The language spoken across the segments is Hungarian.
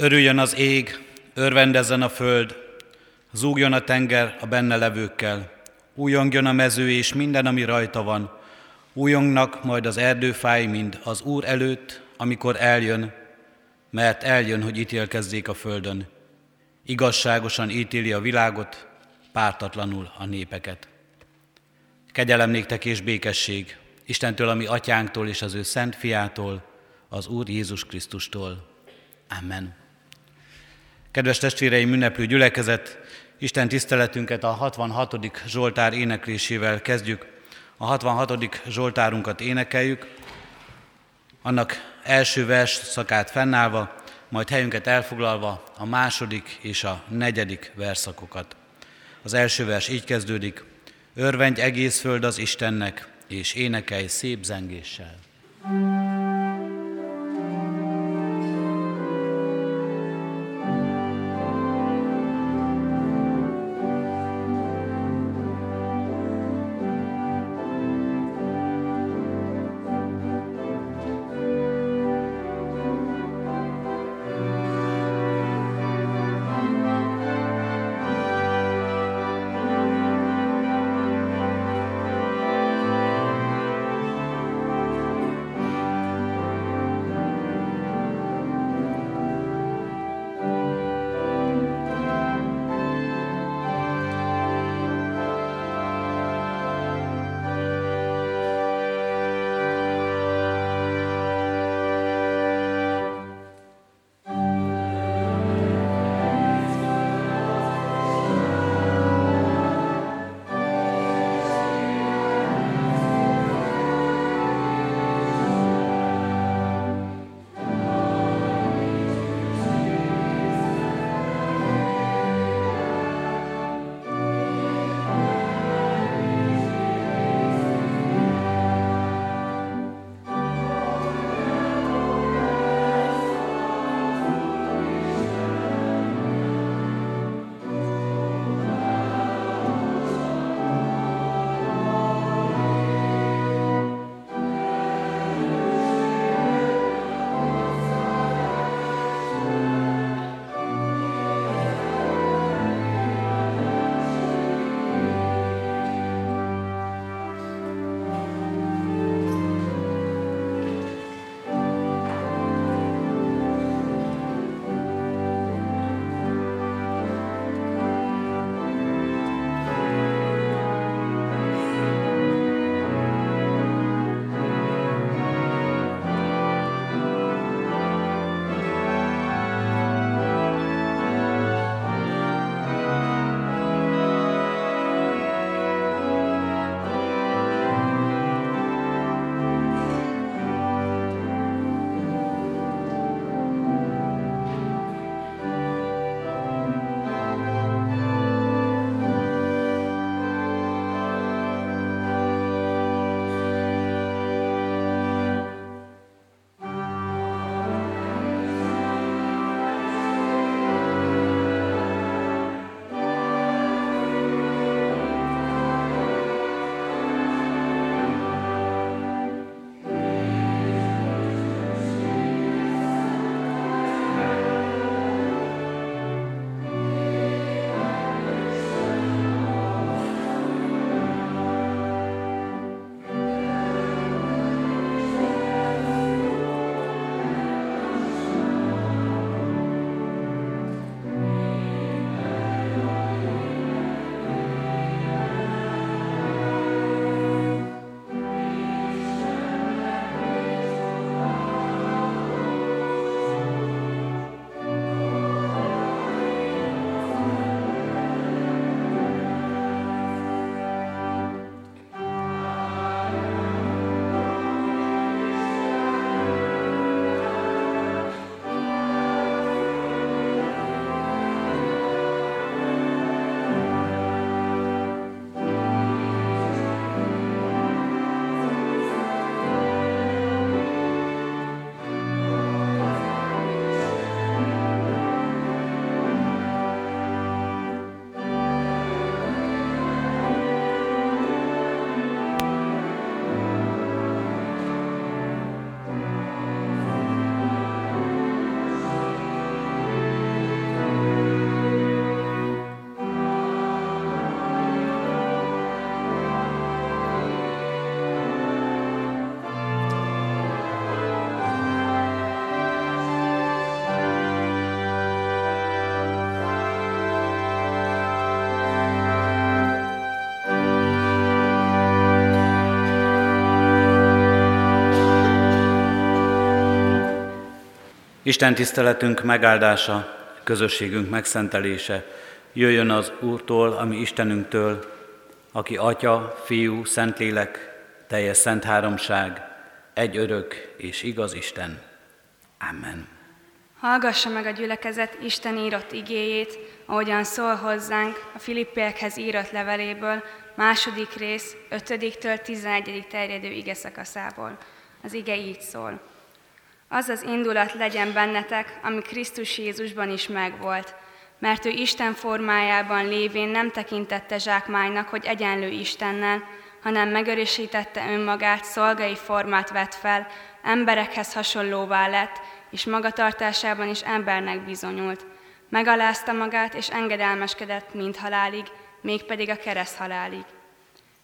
Örüljön az ég, örvendezzen a föld, zúgjon a tenger a benne levőkkel, újongjon a mező és minden, ami rajta van, újongnak majd az erdőfáj mind az Úr előtt, amikor eljön, mert eljön, hogy ítélkezzék a földön. Igazságosan ítéli a világot, pártatlanul a népeket. Kegyelem néktek és békesség Istentől, ami atyánktól és az ő szent fiától, az Úr Jézus Krisztustól. Amen. Kedves testvéreim, ünneplő gyülekezet, Isten tiszteletünket a 66. Zsoltár éneklésével kezdjük. A 66. Zsoltárunkat énekeljük, annak első vers szakát fennállva, majd helyünket elfoglalva a második és a negyedik verszakokat. Az első vers így kezdődik, Örvendj egész föld az Istennek, és énekelj szép zengéssel. thank Isten tiszteletünk megáldása, közösségünk megszentelése jöjjön az Úrtól, ami Istenünktől, aki Atya, Fiú, Szentlélek, teljes szent háromság, egy örök és igaz Isten. Amen. Hallgassa meg a gyülekezet Isten írott igéjét, ahogyan szól hozzánk a Filippiekhez írott leveléből, második rész, 5-től 11. terjedő ige szakaszából. Az ige így szól. Az az indulat legyen bennetek, ami Krisztus Jézusban is megvolt, mert ő Isten formájában lévén nem tekintette zsákmánynak, hogy egyenlő Istennel, hanem megörösítette önmagát, szolgai formát vett fel, emberekhez hasonlóvá lett, és magatartásában is embernek bizonyult. Megalázta magát, és engedelmeskedett mind halálig, mégpedig a kereszt halálig.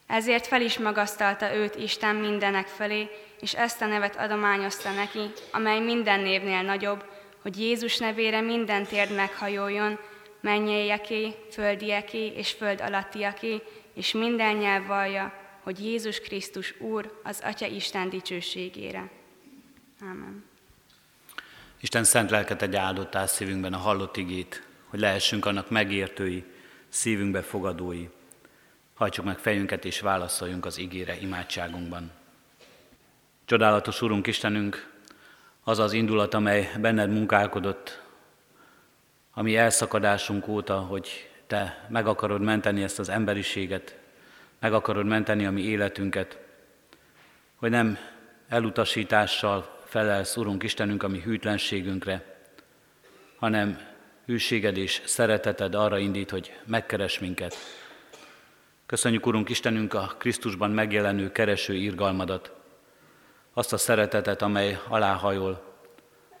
Ezért fel is magasztalta őt Isten mindenek felé, és ezt a nevet adományozta neki, amely minden névnél nagyobb, hogy Jézus nevére minden térd meghajoljon, mennyeieké, földieké és föld alattiaké, és minden nyelv vallja, hogy Jézus Krisztus Úr az Atya Isten dicsőségére. Amen. Isten szent lelket egy áldottá szívünkben a hallott igét, hogy lehessünk annak megértői, szívünkbe fogadói. Hajtsuk meg fejünket és válaszoljunk az igére imádságunkban. Csodálatos Urunk Istenünk, az az indulat, amely benned munkálkodott, ami elszakadásunk óta, hogy Te meg akarod menteni ezt az emberiséget, meg akarod menteni a mi életünket, hogy nem elutasítással felelsz, Urunk Istenünk, a mi hűtlenségünkre, hanem hűséged és szereteted arra indít, hogy megkeres minket. Köszönjük, Urunk Istenünk, a Krisztusban megjelenő kereső irgalmadat, azt a szeretetet, amely aláhajol,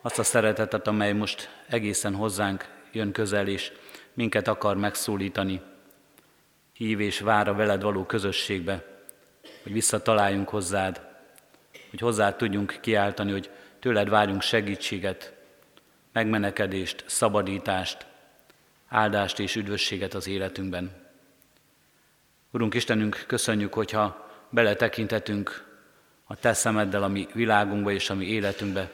azt a szeretetet, amely most egészen hozzánk jön közel, és minket akar megszólítani, hív és vár a veled való közösségbe, hogy visszataláljunk hozzád, hogy hozzád tudjunk kiáltani, hogy tőled várjunk segítséget, megmenekedést, szabadítást, áldást és üdvösséget az életünkben. Urunk Istenünk, köszönjük, hogyha beletekintetünk a Te szemeddel a mi világunkba és a mi életünkbe,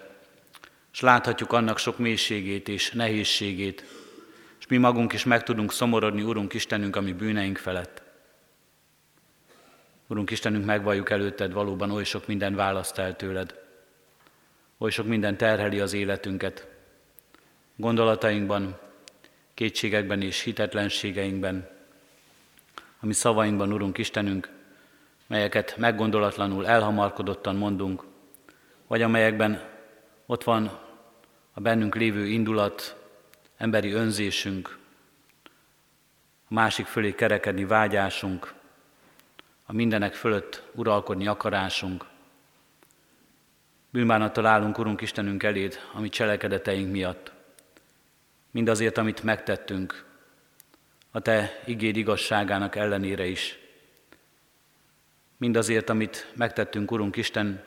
és láthatjuk annak sok mélységét és nehézségét, és mi magunk is meg tudunk szomorodni, Urunk Istenünk, a mi bűneink felett. Urunk Istenünk, megvalljuk előtted, valóban oly sok minden választ el tőled. Oly sok minden terheli az életünket. Gondolatainkban, kétségekben és hitetlenségeinkben, a mi szavainkban, Urunk Istenünk, melyeket meggondolatlanul, elhamarkodottan mondunk, vagy amelyekben ott van a bennünk lévő indulat, emberi önzésünk, a másik fölé kerekedni vágyásunk, a mindenek fölött uralkodni akarásunk. Bűnbánattal állunk, Urunk Istenünk eléd, ami cselekedeteink miatt. Mindazért, amit megtettünk, a Te igéd igazságának ellenére is. Mindazért, amit megtettünk, Urunk Isten,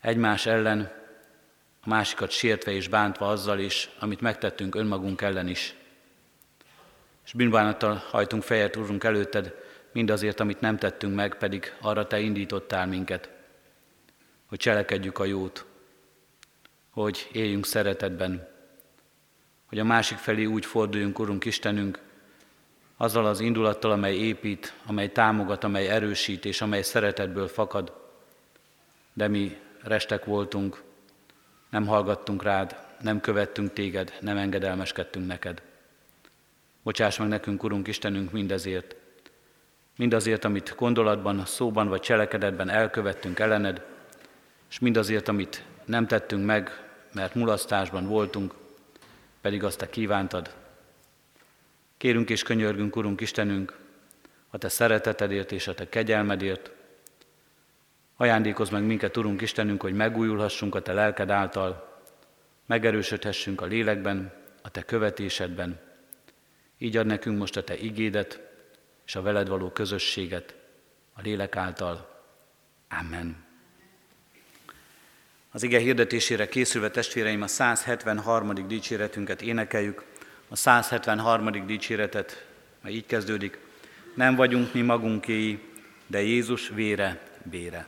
egymás ellen, a másikat sértve és bántva azzal is, amit megtettünk önmagunk ellen is. És bűnbánattal hajtunk fejet, Urunk, előtted, mindazért, amit nem tettünk meg, pedig arra Te indítottál minket, hogy cselekedjük a jót, hogy éljünk szeretetben, hogy a másik felé úgy forduljunk, Urunk Istenünk, azzal az indulattal, amely épít, amely támogat, amely erősít, és amely szeretetből fakad. De mi restek voltunk, nem hallgattunk rád, nem követtünk téged, nem engedelmeskedtünk neked. Bocsáss meg nekünk, Urunk Istenünk, mindezért, mindazért, amit gondolatban, szóban vagy cselekedetben elkövettünk ellened, és mindazért, amit nem tettünk meg, mert mulasztásban voltunk, pedig azt te kívántad. Kérünk és könyörgünk, Urunk Istenünk, a Te szeretetedért és a Te kegyelmedért. Ajándékozz meg minket, Urunk Istenünk, hogy megújulhassunk a Te lelked által, megerősödhessünk a lélekben, a Te követésedben. Így ad nekünk most a Te igédet, és a veled való közösséget a lélek által. Amen. Az ige hirdetésére készülve testvéreim a 173. dicséretünket énekeljük. A 173. dicséretet, mert így kezdődik. Nem vagyunk mi magunkéi, de Jézus vére, bére.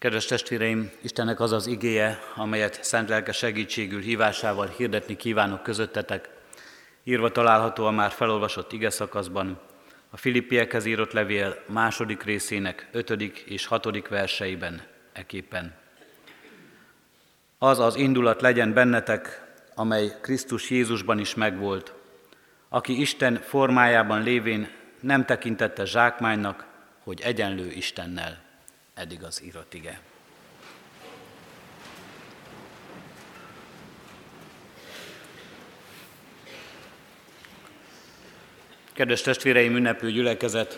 Kedves testvéreim, Istennek az az igéje, amelyet szent lelke segítségül hívásával hirdetni kívánok közöttetek. Írva található a már felolvasott ige szakaszban, a Filippiekhez írott levél második részének ötödik és hatodik verseiben eképpen. Az az indulat legyen bennetek, amely Krisztus Jézusban is megvolt, aki Isten formájában lévén nem tekintette zsákmánynak, hogy egyenlő Istennel. Eddig az írott ige. Kedves testvéreim, ünneplő gyülekezet!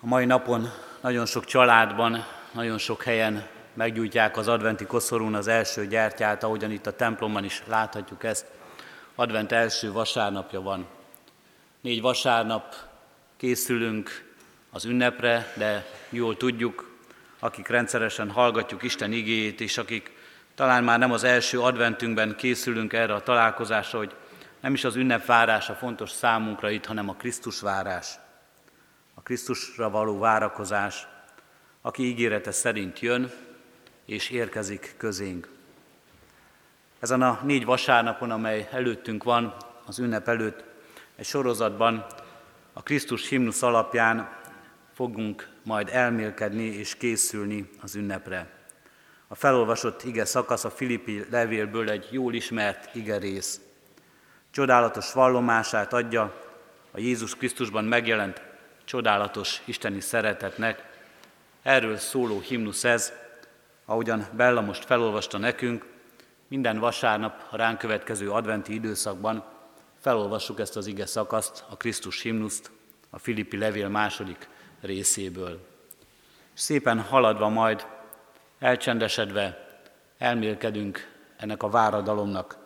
A mai napon nagyon sok családban, nagyon sok helyen meggyújtják az adventi koszorún az első gyertyát, ahogyan itt a templomban is láthatjuk ezt. Advent első vasárnapja van. Négy vasárnap készülünk az ünnepre, de jól tudjuk, akik rendszeresen hallgatjuk Isten igéjét, és akik talán már nem az első adventünkben készülünk erre a találkozásra, hogy nem is az ünnep várása fontos számunkra itt, hanem a Krisztus várás. A Krisztusra való várakozás, aki ígérete szerint jön, és érkezik közénk. Ezen a négy vasárnapon, amely előttünk van, az ünnep előtt, egy sorozatban a Krisztus himnusz alapján fogunk majd elmélkedni és készülni az ünnepre. A felolvasott ige szakasz a Filippi levélből egy jól ismert ige rész. Csodálatos vallomását adja a Jézus Krisztusban megjelent csodálatos isteni szeretetnek. Erről szóló himnusz ez, ahogyan Bella most felolvasta nekünk, minden vasárnap a ránk következő adventi időszakban felolvassuk ezt az ige szakaszt, a Krisztus himnuszt, a Filippi levél második részéből. Szépen haladva majd, elcsendesedve elmélkedünk ennek a váradalomnak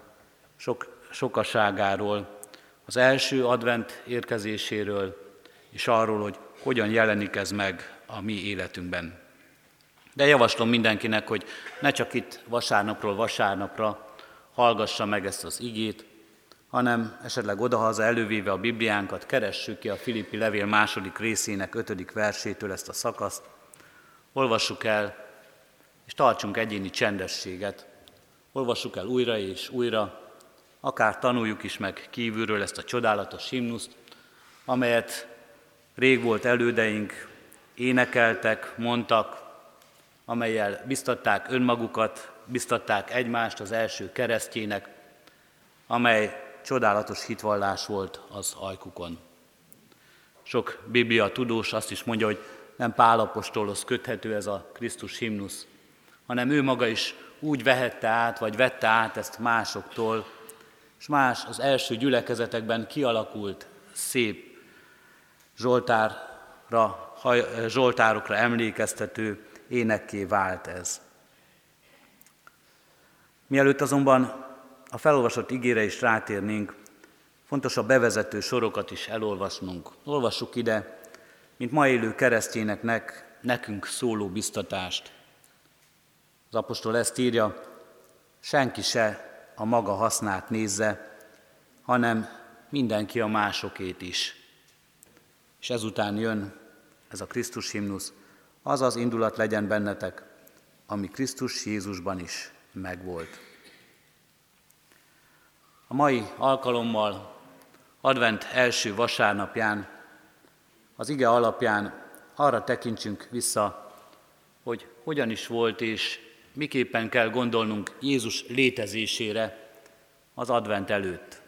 sok, sokaságáról, az első advent érkezéséről, és arról, hogy hogyan jelenik ez meg a mi életünkben. De javaslom mindenkinek, hogy ne csak itt vasárnapról vasárnapra hallgassa meg ezt az igét, hanem esetleg odahaza elővéve a Bibliánkat, keressük ki a Filippi levél második részének ötödik versétől ezt a szakaszt, olvassuk el, és tartsunk egyéni csendességet. Olvassuk el újra és újra, akár tanuljuk is meg kívülről ezt a csodálatos himnuszt, amelyet rég volt elődeink, énekeltek, mondtak, amelyel biztatták önmagukat, biztatták egymást az első keresztjének, amely csodálatos hitvallás volt az ajkukon. Sok biblia tudós azt is mondja, hogy nem Pálapostolhoz köthető ez a Krisztus himnusz, hanem ő maga is úgy vehette át, vagy vette át ezt másoktól, és más az első gyülekezetekben kialakult szép Zsoltárra, Zsoltárokra emlékeztető énekké vált ez. Mielőtt azonban a felolvasott ígére is rátérnénk, fontos a bevezető sorokat is elolvasnunk. Olvassuk ide, mint ma élő keresztényeknek, nekünk szóló biztatást. Az apostol ezt írja, senki se a maga hasznát nézze, hanem mindenki a másokét is. És ezután jön ez a Krisztus himnusz, az az indulat legyen bennetek, ami Krisztus Jézusban is megvolt. A mai alkalommal, advent első vasárnapján, az ige alapján arra tekintsünk vissza, hogy hogyan is volt és miképpen kell gondolnunk Jézus létezésére az advent előtt,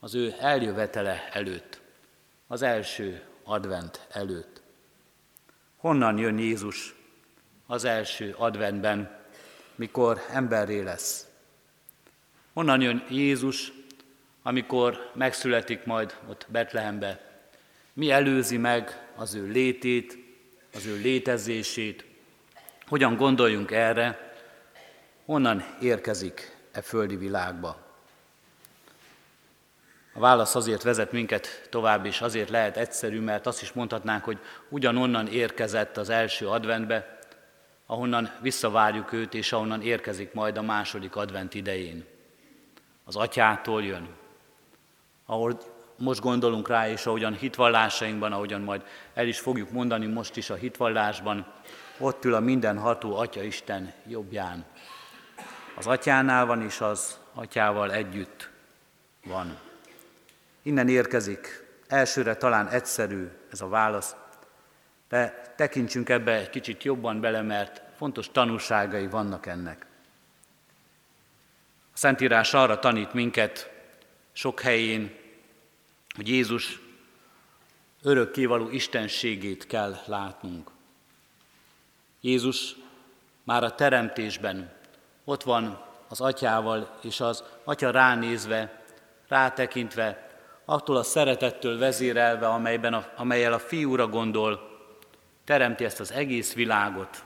az ő eljövetele előtt, az első advent előtt. Honnan jön Jézus az első adventben, mikor emberré lesz? Honnan jön Jézus, amikor megszületik majd ott Betlehembe? Mi előzi meg az ő létét, az ő létezését? Hogyan gondoljunk erre? Honnan érkezik e földi világba? A válasz azért vezet minket tovább, és azért lehet egyszerű, mert azt is mondhatnánk, hogy ugyanonnan érkezett az első adventbe, ahonnan visszavárjuk őt, és ahonnan érkezik majd a második advent idején az atyától jön, ahol most gondolunk rá, és ahogyan hitvallásainkban, ahogyan majd el is fogjuk mondani most is a hitvallásban, ott ül a mindenható Atya Isten jobbján. Az atyánál van, és az atyával együtt van. Innen érkezik. Elsőre talán egyszerű ez a válasz, de tekintsünk ebbe egy kicsit jobban bele, mert fontos tanulságai vannak ennek. Szentírás arra tanít minket sok helyén, hogy Jézus örökkévaló istenségét kell látnunk. Jézus már a teremtésben ott van az atyával, és az atya ránézve, rátekintve, attól a szeretettől vezérelve, amelyben a, amelyel a fiúra gondol, teremti ezt az egész világot,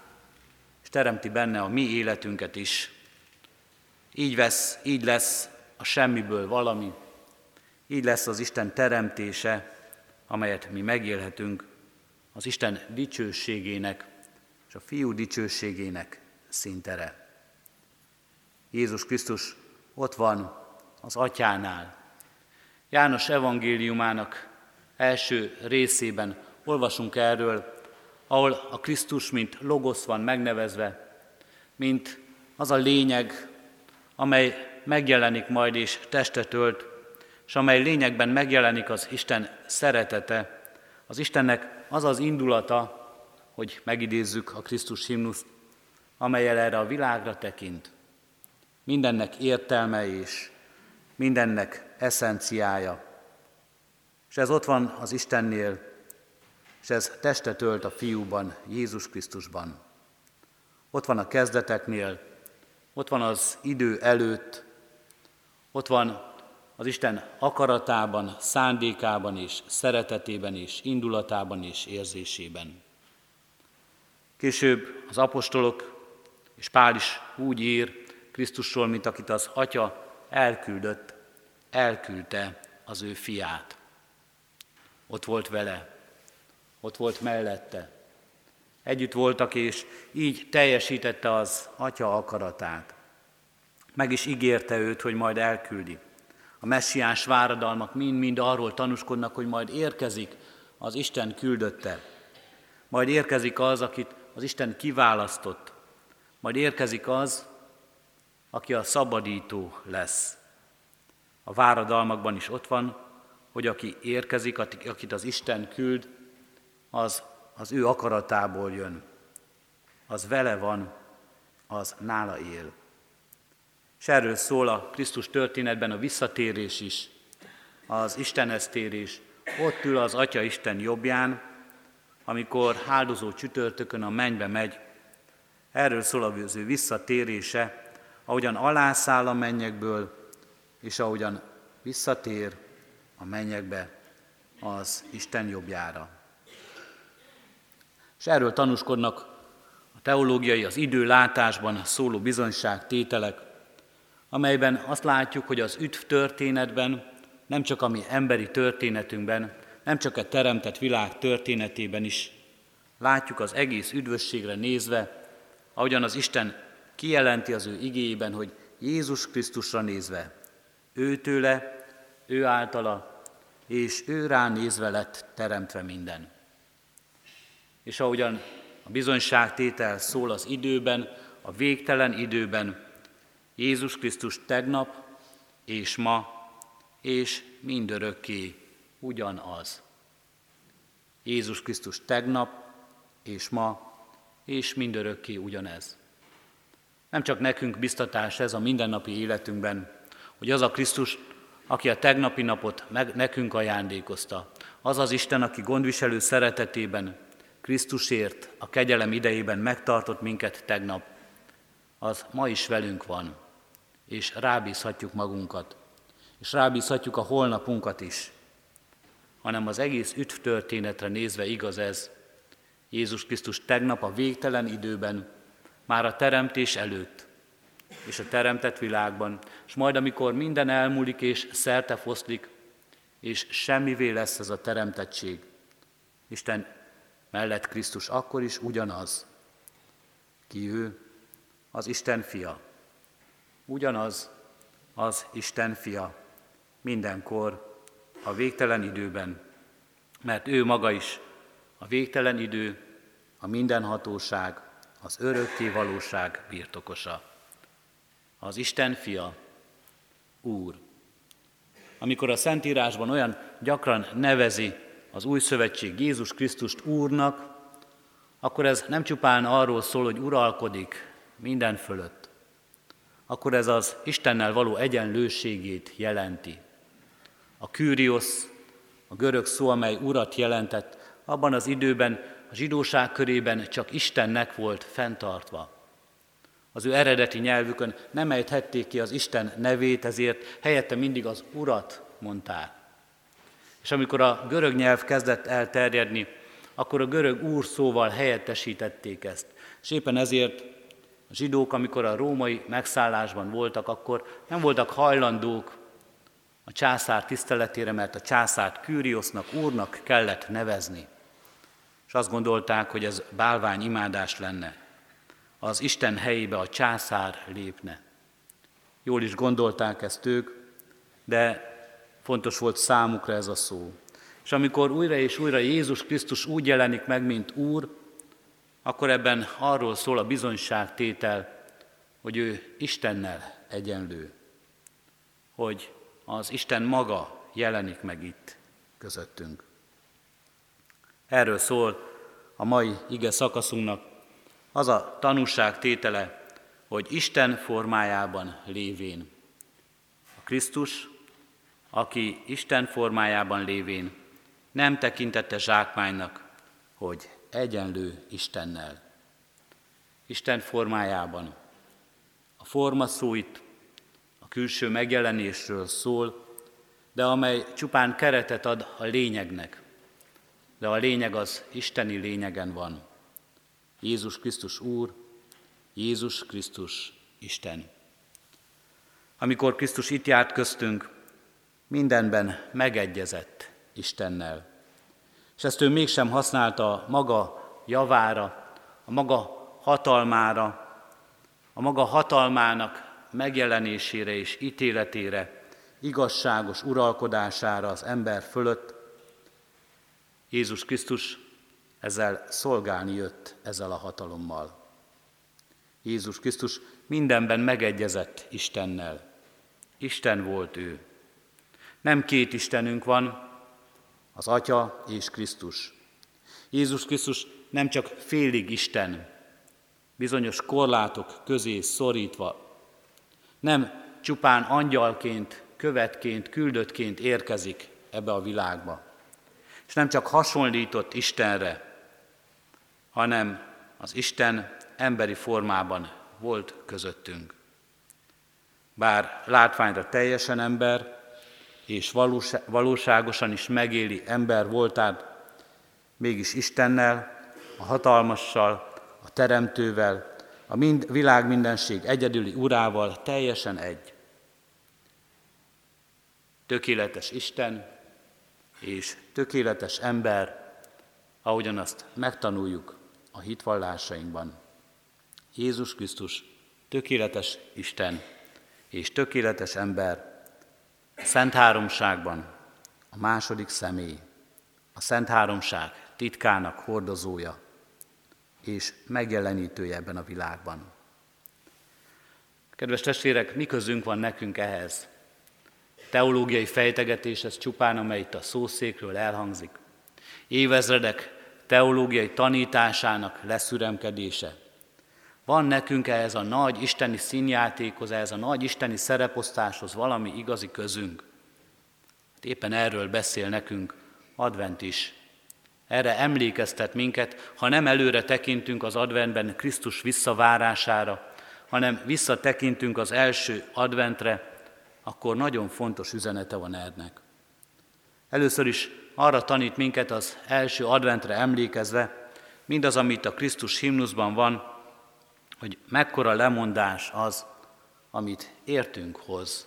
és teremti benne a mi életünket is. Így, vesz, így lesz a semmiből valami, így lesz az Isten teremtése, amelyet mi megélhetünk, az Isten dicsőségének és a Fiú dicsőségének szintere. Jézus Krisztus ott van az atyánál. János evangéliumának első részében olvasunk erről, ahol a Krisztus, mint logosz van megnevezve, mint az a lényeg, amely megjelenik majd és testet ölt, és amely lényegben megjelenik az Isten szeretete, az Istennek az az indulata, hogy megidézzük a Krisztus himnuszt, amelyel erre a világra tekint. Mindennek értelme és mindennek eszenciája. És ez ott van az Istennél, és ez testet ölt a fiúban, Jézus Krisztusban. Ott van a kezdeteknél, ott van az idő előtt, ott van az Isten akaratában, szándékában és szeretetében és indulatában és érzésében. Később az apostolok és Pál is úgy ír Krisztusról, mint akit az Atya elküldött, elküldte az ő fiát. Ott volt vele, ott volt mellette. Együtt voltak, és így teljesítette az Atya akaratát. Meg is ígérte őt, hogy majd elküldi. A messiás váradalmak mind-mind arról tanúskodnak, hogy majd érkezik az Isten küldötte. Majd érkezik az, akit az Isten kiválasztott. Majd érkezik az, aki a szabadító lesz. A váradalmakban is ott van, hogy aki érkezik, akit az Isten küld, az az ő akaratából jön. Az vele van, az nála él. És erről szól a Krisztus történetben a visszatérés is, az Istenhez térés. Ott ül az Atya Isten jobbján, amikor áldozó csütörtökön a mennybe megy. Erről szól az ő visszatérése, ahogyan alászáll a mennyekből, és ahogyan visszatér a mennyekbe az Isten jobbjára. És erről tanúskodnak a teológiai, az időlátásban szóló bizonyságtételek, amelyben azt látjuk, hogy az üdv történetben, nem csak a mi emberi történetünkben, nem csak a teremtett világ történetében is látjuk az egész üdvösségre nézve, ahogyan az Isten kijelenti az ő igéjében, hogy Jézus Krisztusra nézve, őtőle, ő általa, és ő rá nézve lett teremtve minden. És ahogyan a bizonyságtétel szól az időben, a végtelen időben, Jézus Krisztus tegnap és ma és mindörökké ugyanaz. Jézus Krisztus tegnap és ma és mindörökké ugyanez. Nem csak nekünk biztatás ez a mindennapi életünkben, hogy az a Krisztus, aki a tegnapi napot meg nekünk ajándékozta, az az Isten, aki gondviselő szeretetében Krisztusért a kegyelem idejében megtartott minket tegnap, az ma is velünk van, és rábízhatjuk magunkat, és rábízhatjuk a holnapunkat is, hanem az egész üdv történetre nézve igaz ez. Jézus Krisztus tegnap a végtelen időben, már a teremtés előtt, és a teremtett világban, és majd amikor minden elmúlik és szerte foszlik, és semmivé lesz ez a teremtettség. Isten mellett Krisztus akkor is ugyanaz. Ki ő? Az Isten fia. Ugyanaz az Isten fia mindenkor a végtelen időben, mert ő maga is a végtelen idő, a mindenhatóság, az örökké valóság birtokosa. Az Isten fia, Úr. Amikor a Szentírásban olyan gyakran nevezi az új szövetség Jézus Krisztust Úrnak, akkor ez nem csupán arról szól, hogy uralkodik minden fölött, akkor ez az Istennel való egyenlőségét jelenti. A Kyrios, a görög szó, amely urat jelentett, abban az időben a zsidóság körében csak Istennek volt fenntartva. Az ő eredeti nyelvükön nem ejthették ki az Isten nevét, ezért helyette mindig az Urat mondták. És amikor a görög nyelv kezdett elterjedni, akkor a görög úr szóval helyettesítették ezt. És éppen ezért a zsidók, amikor a római megszállásban voltak, akkor nem voltak hajlandók a császár tiszteletére, mert a császárt Kűriosznak, úrnak kellett nevezni. És azt gondolták, hogy ez bálvány imádás lenne. Az Isten helyébe a császár lépne. Jól is gondolták ezt ők, de fontos volt számukra ez a szó. És amikor újra és újra Jézus Krisztus úgy jelenik meg, mint Úr, akkor ebben arról szól a bizonyságtétel, hogy ő Istennel egyenlő, hogy az Isten maga jelenik meg itt közöttünk. Erről szól a mai ige szakaszunknak az a tanúság tétele, hogy Isten formájában lévén. A Krisztus, aki Isten formájában lévén nem tekintette zsákmánynak, hogy egyenlő Istennel. Isten formájában. A forma szó itt a külső megjelenésről szól, de amely csupán keretet ad a lényegnek. De a lényeg az isteni lényegen van. Jézus Krisztus Úr, Jézus Krisztus Isten. Amikor Krisztus itt járt köztünk, mindenben megegyezett Istennel. És ezt ő mégsem használta maga javára, a maga hatalmára, a maga hatalmának megjelenésére és ítéletére, igazságos uralkodására az ember fölött. Jézus Krisztus ezzel szolgálni jött ezzel a hatalommal. Jézus Krisztus mindenben megegyezett Istennel. Isten volt ő. Nem két Istenünk van, az Atya és Krisztus. Jézus Krisztus nem csak félig Isten, bizonyos korlátok közé szorítva, nem csupán angyalként, követként, küldöttként érkezik ebbe a világba. És nem csak hasonlított Istenre, hanem az Isten emberi formában volt közöttünk. Bár látványra teljesen ember, és valóságosan is megéli ember voltát, mégis Istennel, a hatalmassal, a teremtővel, a mind, világ mindenség egyedüli urával teljesen egy. Tökéletes Isten és tökéletes ember, ahogyan azt megtanuljuk a hitvallásainkban. Jézus Krisztus tökéletes Isten és tökéletes ember, Szent Háromságban a második személy, a Szent Háromság titkának hordozója és megjelenítője ebben a világban. Kedves testvérek, mi közünk van nekünk ehhez? Teológiai fejtegetés ez csupán, amely itt a szószékről elhangzik. Évezredek teológiai tanításának leszüremkedése. Van nekünk ehhez a nagy isteni színjátékhoz, ehhez a nagy isteni szereposztáshoz valami igazi közünk. Hát éppen erről beszél nekünk advent is. Erre emlékeztet minket, ha nem előre tekintünk az adventben Krisztus visszavárására, hanem visszatekintünk az első adventre, akkor nagyon fontos üzenete van ennek. Először is arra tanít minket az első adventre emlékezve, mindaz, amit a Krisztus himnuszban van, hogy mekkora lemondás az, amit értünk hoz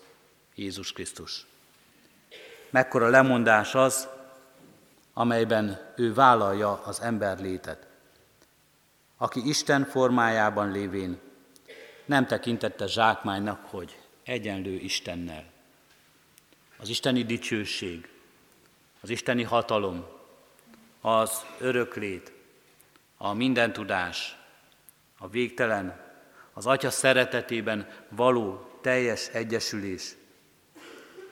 Jézus Krisztus. Mekkora lemondás az, amelyben ő vállalja az ember létet. Aki Isten formájában lévén nem tekintette zsákmánynak, hogy egyenlő Istennel. Az isteni dicsőség, az isteni hatalom, az öröklét, a mindentudás, a végtelen, az Atya szeretetében való teljes egyesülés.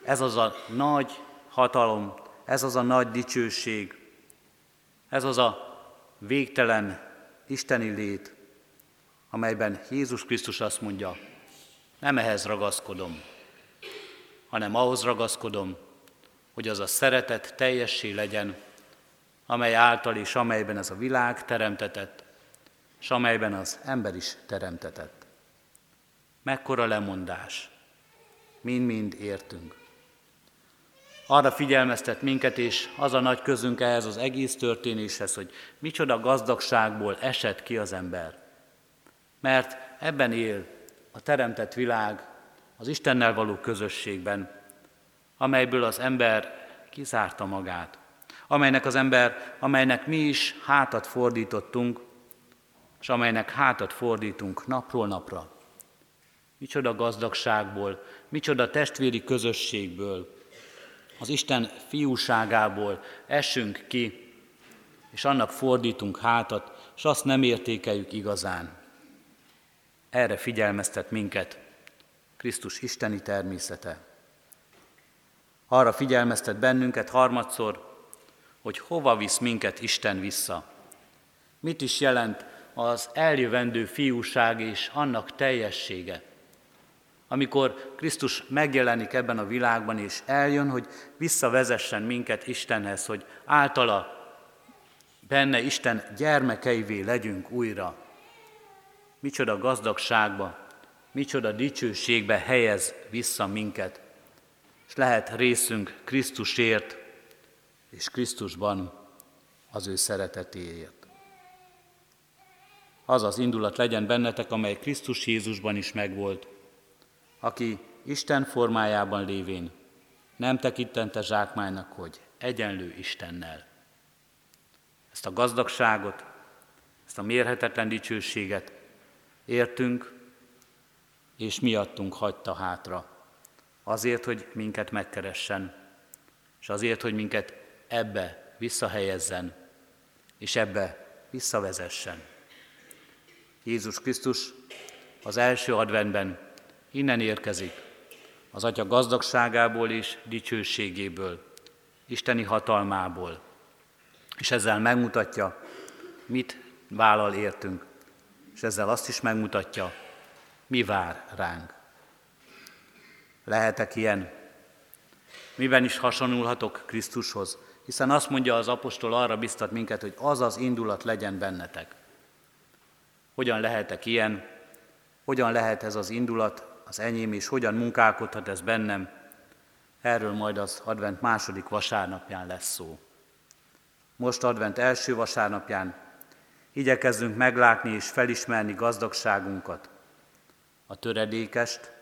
Ez az a nagy hatalom, ez az a nagy dicsőség, ez az a végtelen isteni lét, amelyben Jézus Krisztus azt mondja, nem ehhez ragaszkodom, hanem ahhoz ragaszkodom, hogy az a szeretet teljessé legyen, amely által és amelyben ez a világ teremtetett, és amelyben az ember is teremtetett. Mekkora lemondás, mind-mind értünk. Arra figyelmeztet minket, és az a nagy közünk ehhez az egész történéshez, hogy micsoda gazdagságból esett ki az ember. Mert ebben él a teremtett világ, az Istennel való közösségben, amelyből az ember kizárta magát, amelynek az ember, amelynek mi is hátat fordítottunk, és amelynek hátat fordítunk napról napra. Micsoda gazdagságból, micsoda testvéri közösségből, az Isten fiúságából esünk ki, és annak fordítunk hátat, és azt nem értékeljük igazán. Erre figyelmeztet minket Krisztus isteni természete. Arra figyelmeztet bennünket harmadszor, hogy hova visz minket Isten vissza. Mit is jelent az eljövendő fiúság és annak teljessége. Amikor Krisztus megjelenik ebben a világban, és eljön, hogy visszavezessen minket Istenhez, hogy általa benne Isten gyermekeivé legyünk újra. Micsoda gazdagságba, micsoda dicsőségbe helyez vissza minket, és lehet részünk Krisztusért, és Krisztusban az ő szeretetéért. Az az indulat legyen bennetek, amely Krisztus Jézusban is megvolt, aki Isten formájában lévén nem tekintente zsákmánynak, hogy egyenlő Istennel. Ezt a gazdagságot, ezt a mérhetetlen dicsőséget értünk, és miattunk hagyta hátra. Azért, hogy minket megkeressen, és azért, hogy minket ebbe visszahelyezzen, és ebbe visszavezessen. Jézus Krisztus az első adventben innen érkezik, az Atya gazdagságából és dicsőségéből, Isteni hatalmából, és ezzel megmutatja, mit vállal értünk, és ezzel azt is megmutatja, mi vár ránk. Lehetek ilyen? Miben is hasonlulhatok Krisztushoz? Hiszen azt mondja az apostol, arra biztat minket, hogy az az indulat legyen bennetek. Hogyan lehetek ilyen? Hogyan lehet ez az indulat az enyém, és hogyan munkálkodhat ez bennem? Erről majd az advent második vasárnapján lesz szó. Most advent első vasárnapján igyekezzünk meglátni és felismerni gazdagságunkat, a töredékest,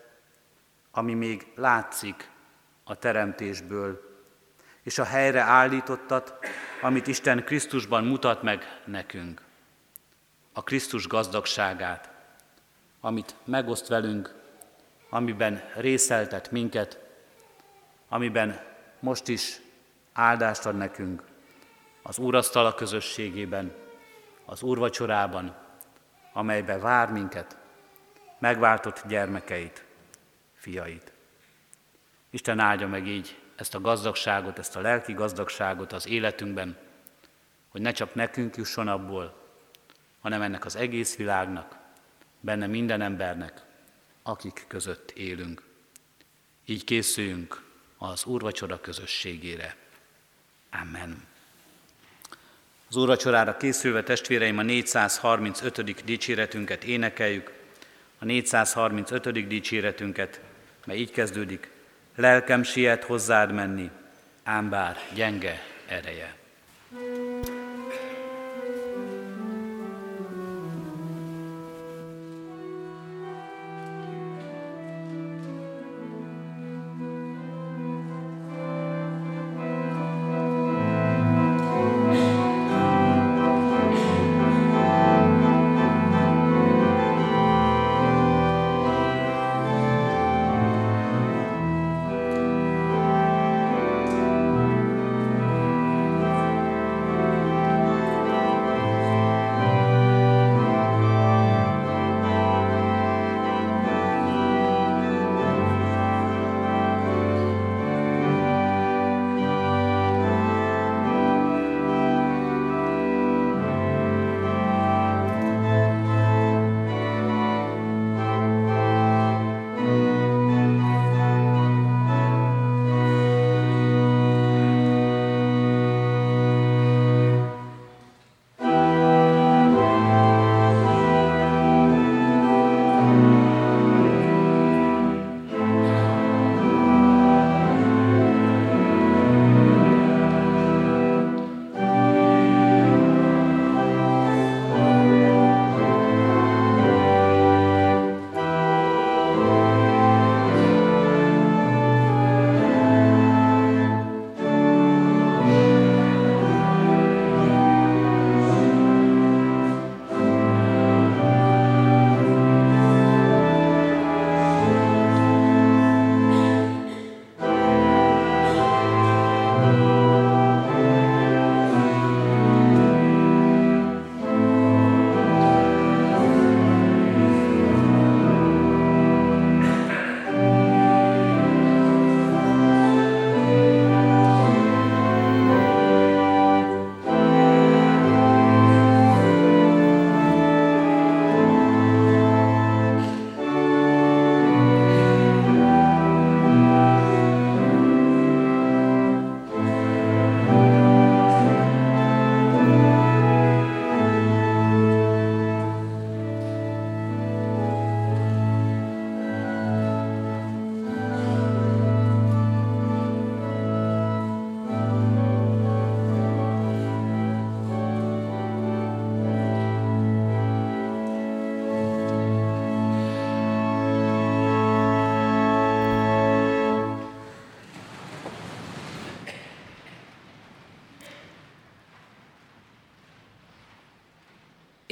ami még látszik a teremtésből, és a helyre állítottat, amit Isten Krisztusban mutat meg nekünk. A Krisztus gazdagságát, amit megoszt velünk, amiben részeltet minket, amiben most is áldást ad nekünk, az Úrasztala közösségében, az Úrvacsorában, amelybe vár minket, megváltott gyermekeit, fiait. Isten áldja meg így ezt a gazdagságot, ezt a lelki gazdagságot az életünkben, hogy ne csak nekünk jusson abból, hanem ennek az egész világnak, benne minden embernek, akik között élünk. Így készüljünk az Úrvacsora közösségére. Amen. Az Úrvacsorára készülve testvéreim a 435. dicséretünket énekeljük, a 435. dicséretünket, mely így kezdődik, lelkem siet hozzád menni, ám bár gyenge ereje. thank you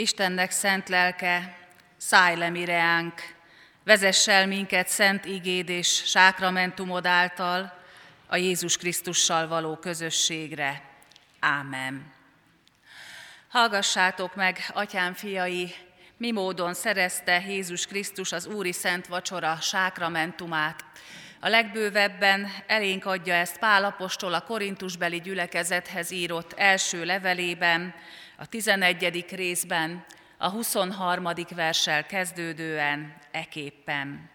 Istennek szent lelke, szállj le mireánk, vezess el minket szent igéd és sákramentumod által a Jézus Krisztussal való közösségre. Ámen. Hallgassátok meg, atyám fiai, mi módon szerezte Jézus Krisztus az Úri Szent Vacsora sákramentumát. A legbővebben elénk adja ezt Pálapostól a Korintusbeli gyülekezethez írott első levelében, a 11. részben, a 23. verssel kezdődően eképpen.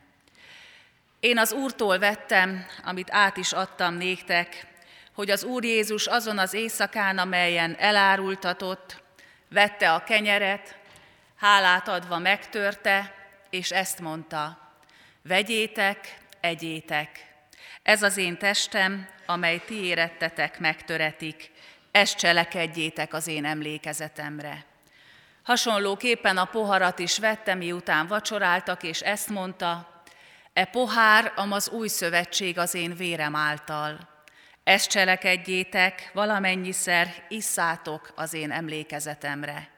Én az Úrtól vettem, amit át is adtam néktek, hogy az Úr Jézus azon az éjszakán, amelyen elárultatott, vette a kenyeret, hálát adva megtörte, és ezt mondta, vegyétek, egyétek, ez az én testem, amely ti érettetek megtöretik, ezt cselekedjétek az én emlékezetemre. Hasonlóképpen a poharat is vette, miután vacsoráltak, és ezt mondta, e pohár, amaz új szövetség az én vérem által. Ezt cselekedjétek, valamennyiszer isszátok az én emlékezetemre.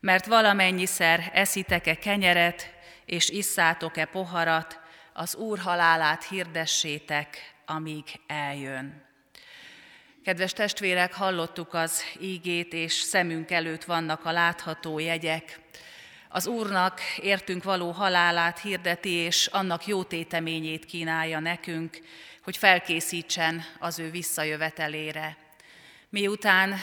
Mert valamennyiszer eszitek-e kenyeret, és isszátok-e poharat, az Úr halálát hirdessétek, amíg eljön. Kedves testvérek, hallottuk az ígét, és szemünk előtt vannak a látható jegyek. Az Úrnak értünk való halálát hirdeti, és annak jó téteményét kínálja nekünk, hogy felkészítsen az ő visszajövetelére. Miután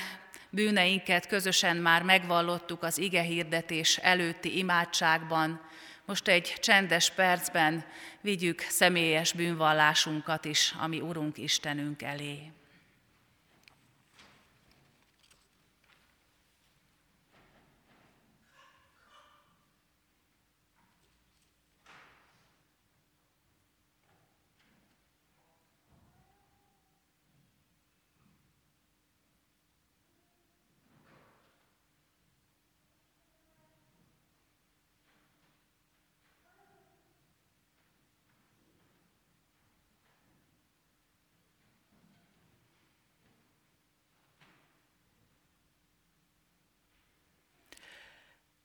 bűneinket közösen már megvallottuk az ige hirdetés előtti imádságban, most egy csendes percben vigyük személyes bűnvallásunkat is, ami Urunk Istenünk elé.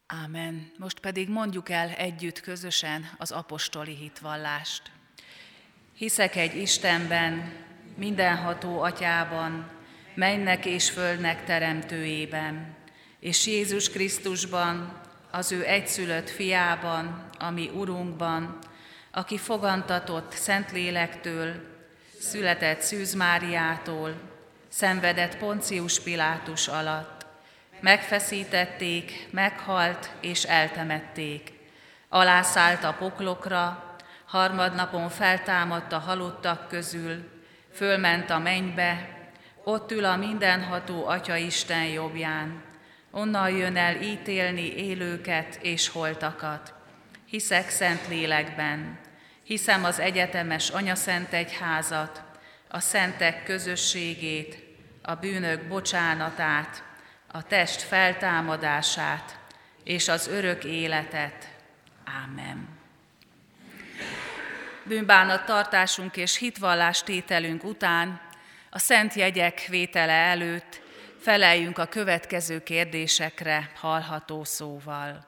Ámen. Most pedig mondjuk el együtt közösen az apostoli hitvallást. Hiszek egy Istenben, mindenható atyában, mennek és földnek teremtőjében, és Jézus Krisztusban, az ő egyszülött fiában, ami Urunkban, aki fogantatott Szentlélektől, született Szűz Máriától, szenvedett Poncius Pilátus alatt, Megfeszítették, meghalt és eltemették. Alászállt a poklokra, harmadnapon feltámadt a halottak közül, fölment a mennybe, ott ül a mindenható Atya Isten jobbján. Onnan jön el ítélni élőket és holtakat. Hiszek szent lélekben, hiszem az egyetemes Anyaszent Egyházat, a szentek közösségét, a bűnök bocsánatát, a test feltámadását és az örök életet. Ámen. Bűnbánat tartásunk és hitvallás tételünk után, a szent jegyek vétele előtt feleljünk a következő kérdésekre hallható szóval.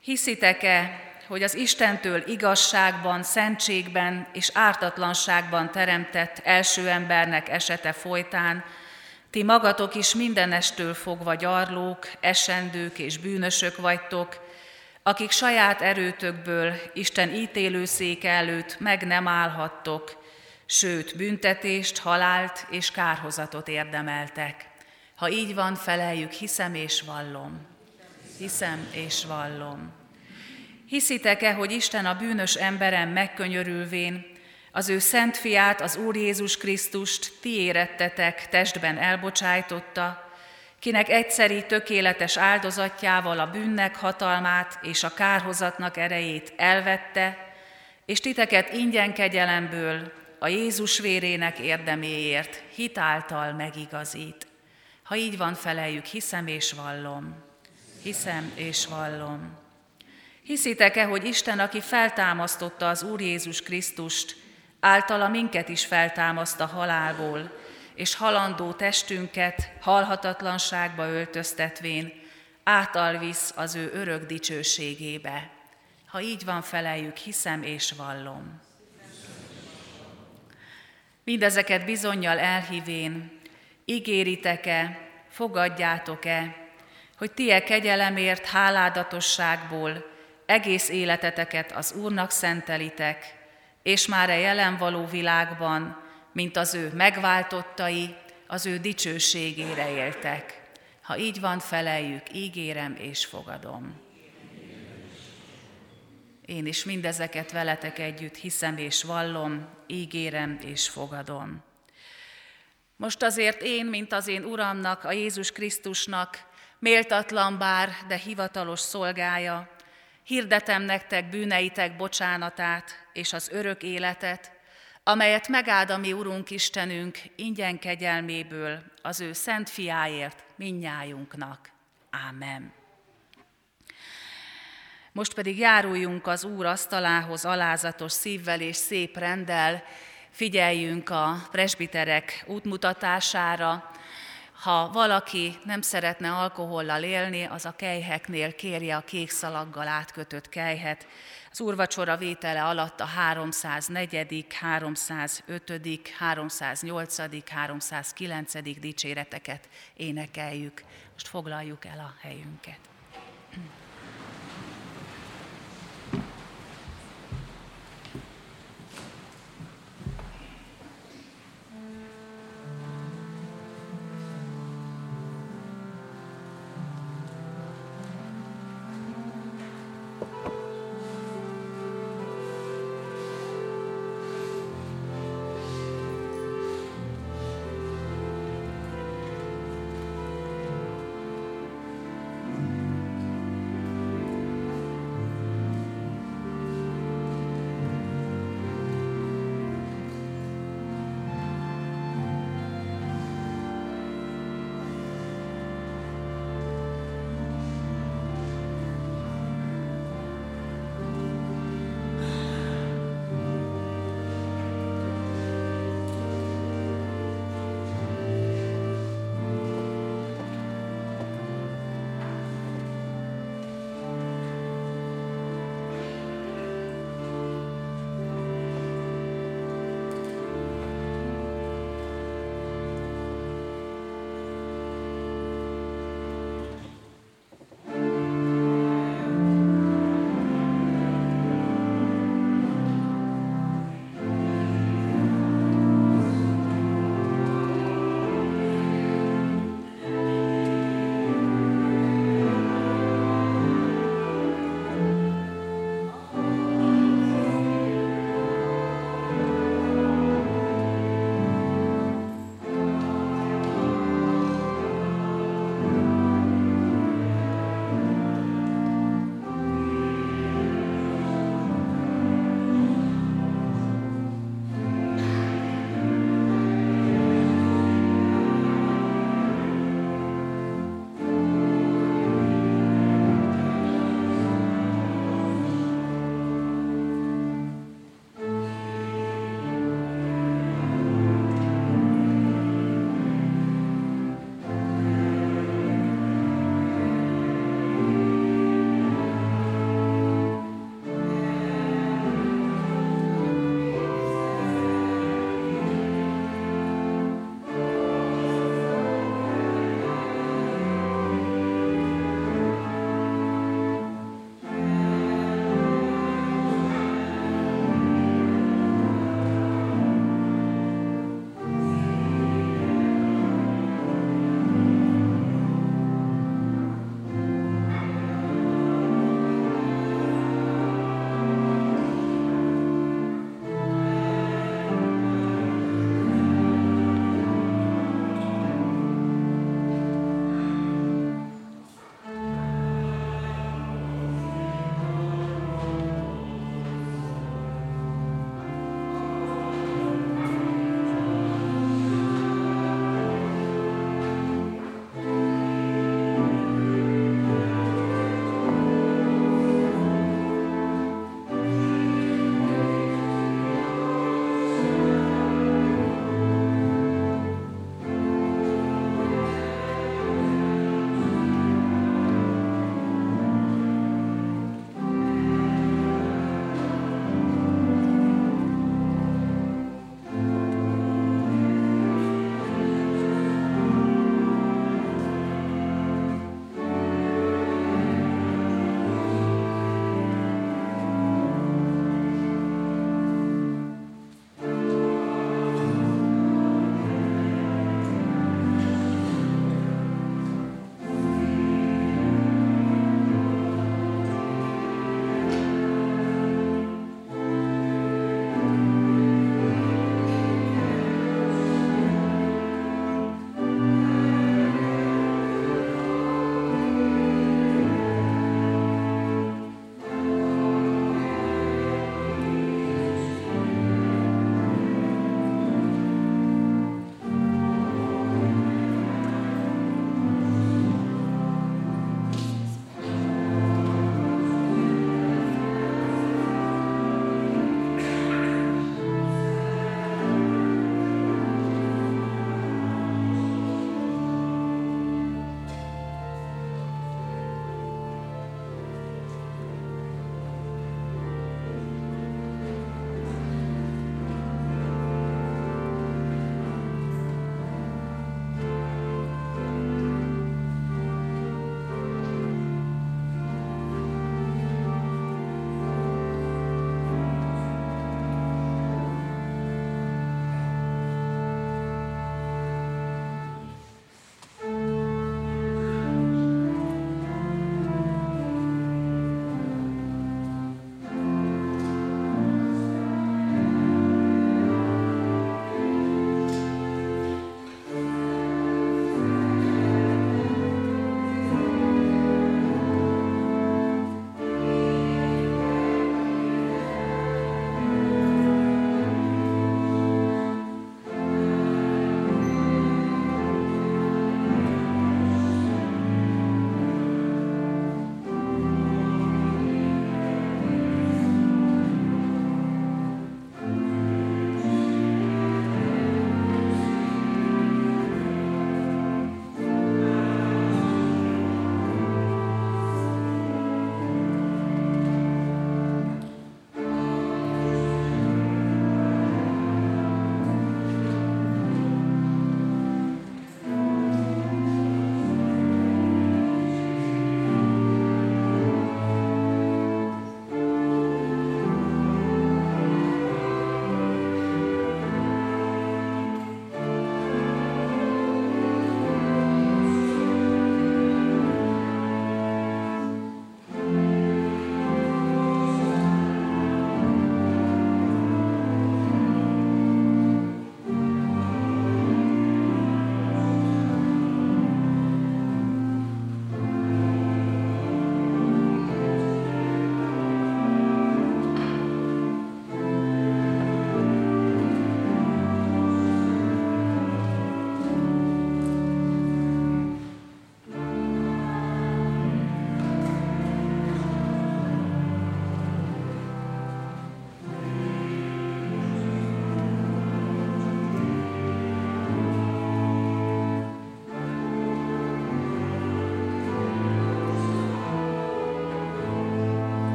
Hiszitek-e, hogy az Istentől igazságban, szentségben és ártatlanságban teremtett első embernek esete folytán ti magatok is mindenestől fogva gyarlók, esendők és bűnösök vagytok, akik saját erőtökből Isten ítélőszék előtt meg nem állhattok, sőt, büntetést, halált és kárhozatot érdemeltek. Ha így van, feleljük, hiszem és vallom. Hiszem és vallom. Hiszitek-e, hogy Isten a bűnös emberen megkönyörülvén az ő szent fiát, az Úr Jézus Krisztust ti érettetek, testben elbocsájtotta, kinek egyszeri tökéletes áldozatjával a bűnnek hatalmát és a kárhozatnak erejét elvette, és titeket ingyen kegyelemből a Jézus vérének érdeméért hitáltal megigazít. Ha így van, feleljük, hiszem és vallom. Hiszem és vallom. Hiszitek-e, hogy Isten, aki feltámasztotta az Úr Jézus Krisztust, általa minket is feltámaszt a halálból, és halandó testünket halhatatlanságba öltöztetvén, által visz az ő örök dicsőségébe. Ha így van, feleljük, hiszem és vallom. Mindezeket bizonyal elhívén, ígéritek-e, fogadjátok-e, hogy ti e kegyelemért háládatosságból egész életeteket az Úrnak szentelitek, és már a jelen való világban, mint az ő megváltottai, az ő dicsőségére éltek. Ha így van, feleljük, ígérem és fogadom. Én is mindezeket veletek együtt hiszem és vallom, ígérem és fogadom. Most azért én, mint az én Uramnak, a Jézus Krisztusnak, méltatlan bár, de hivatalos szolgája, hirdetem nektek bűneitek bocsánatát és az örök életet, amelyet megáld a mi Urunk Istenünk ingyen kegyelméből az ő szent fiáért minnyájunknak. Ámen. Most pedig járuljunk az Úr asztalához alázatos szívvel és szép rendel, figyeljünk a presbiterek útmutatására, ha valaki nem szeretne alkohollal élni, az a kejheknél kérje a kék szalaggal átkötött kejhet. Az úrvacsora vétele alatt a 304., 305., 308., 309. dicséreteket énekeljük. Most foglaljuk el a helyünket.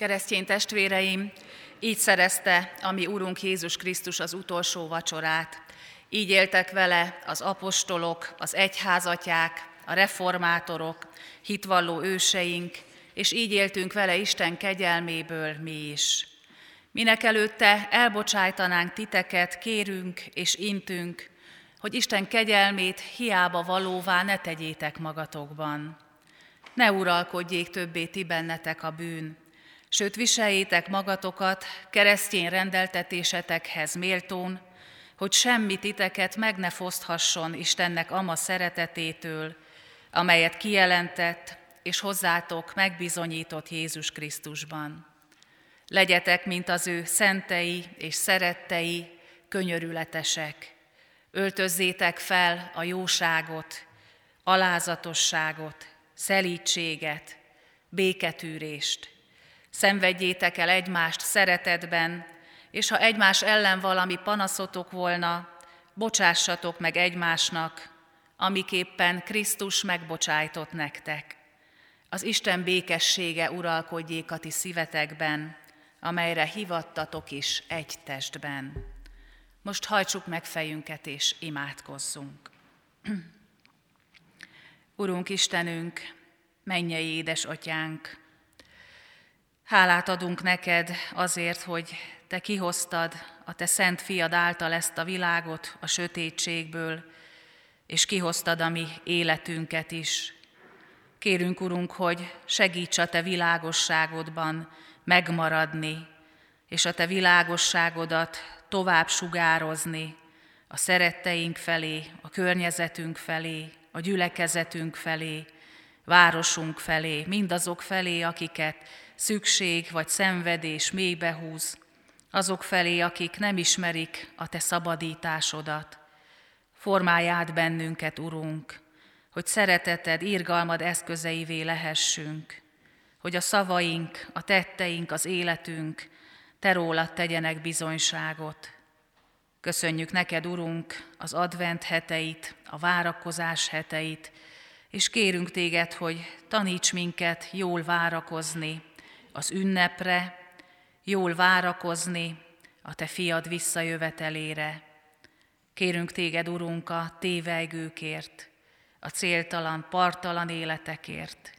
Keresztény testvéreim, így szerezte a mi Urunk Jézus Krisztus az utolsó vacsorát. Így éltek vele az apostolok, az egyházatyák, a reformátorok, hitvalló őseink, és így éltünk vele Isten kegyelméből mi is. Minek előtte elbocsájtanánk titeket, kérünk és intünk, hogy Isten kegyelmét hiába valóvá ne tegyétek magatokban. Ne uralkodjék többé ti bennetek a bűn, sőt viseljétek magatokat keresztény rendeltetésetekhez méltón, hogy semmi titeket meg ne foszthasson Istennek ama szeretetétől, amelyet kijelentett és hozzátok megbizonyított Jézus Krisztusban. Legyetek, mint az ő szentei és szerettei, könyörületesek. Öltözzétek fel a jóságot, alázatosságot, szelítséget, béketűrést. Szenvedjétek el egymást szeretetben, és ha egymás ellen valami panaszotok volna, bocsássatok meg egymásnak, amiképpen Krisztus megbocsájtott nektek. Az Isten békessége uralkodjék a ti szívetekben, amelyre hivattatok is egy testben. Most hajtsuk meg fejünket és imádkozzunk. Urunk Istenünk, mennyei édesatyánk, hálát adunk neked azért, hogy te kihoztad a te szent fiad által ezt a világot a sötétségből, és kihoztad a mi életünket is. Kérünk, Urunk, hogy segíts a Te világosságodban megmaradni, és a Te világosságodat tovább sugározni a szeretteink felé, a környezetünk felé, a gyülekezetünk felé, városunk felé, mindazok felé, akiket szükség vagy szenvedés mélybe húz, azok felé, akik nem ismerik a Te szabadításodat. Formálj át bennünket, Urunk, hogy szereteted, írgalmad eszközeivé lehessünk, hogy a szavaink, a tetteink, az életünk te rólad tegyenek bizonyságot. Köszönjük neked, Urunk, az advent heteit, a várakozás heteit, és kérünk téged, hogy taníts minket jól várakozni az ünnepre, jól várakozni a te fiad visszajövetelére. Kérünk téged, Urunk, a tévejgőkért, a céltalan, partalan életekért,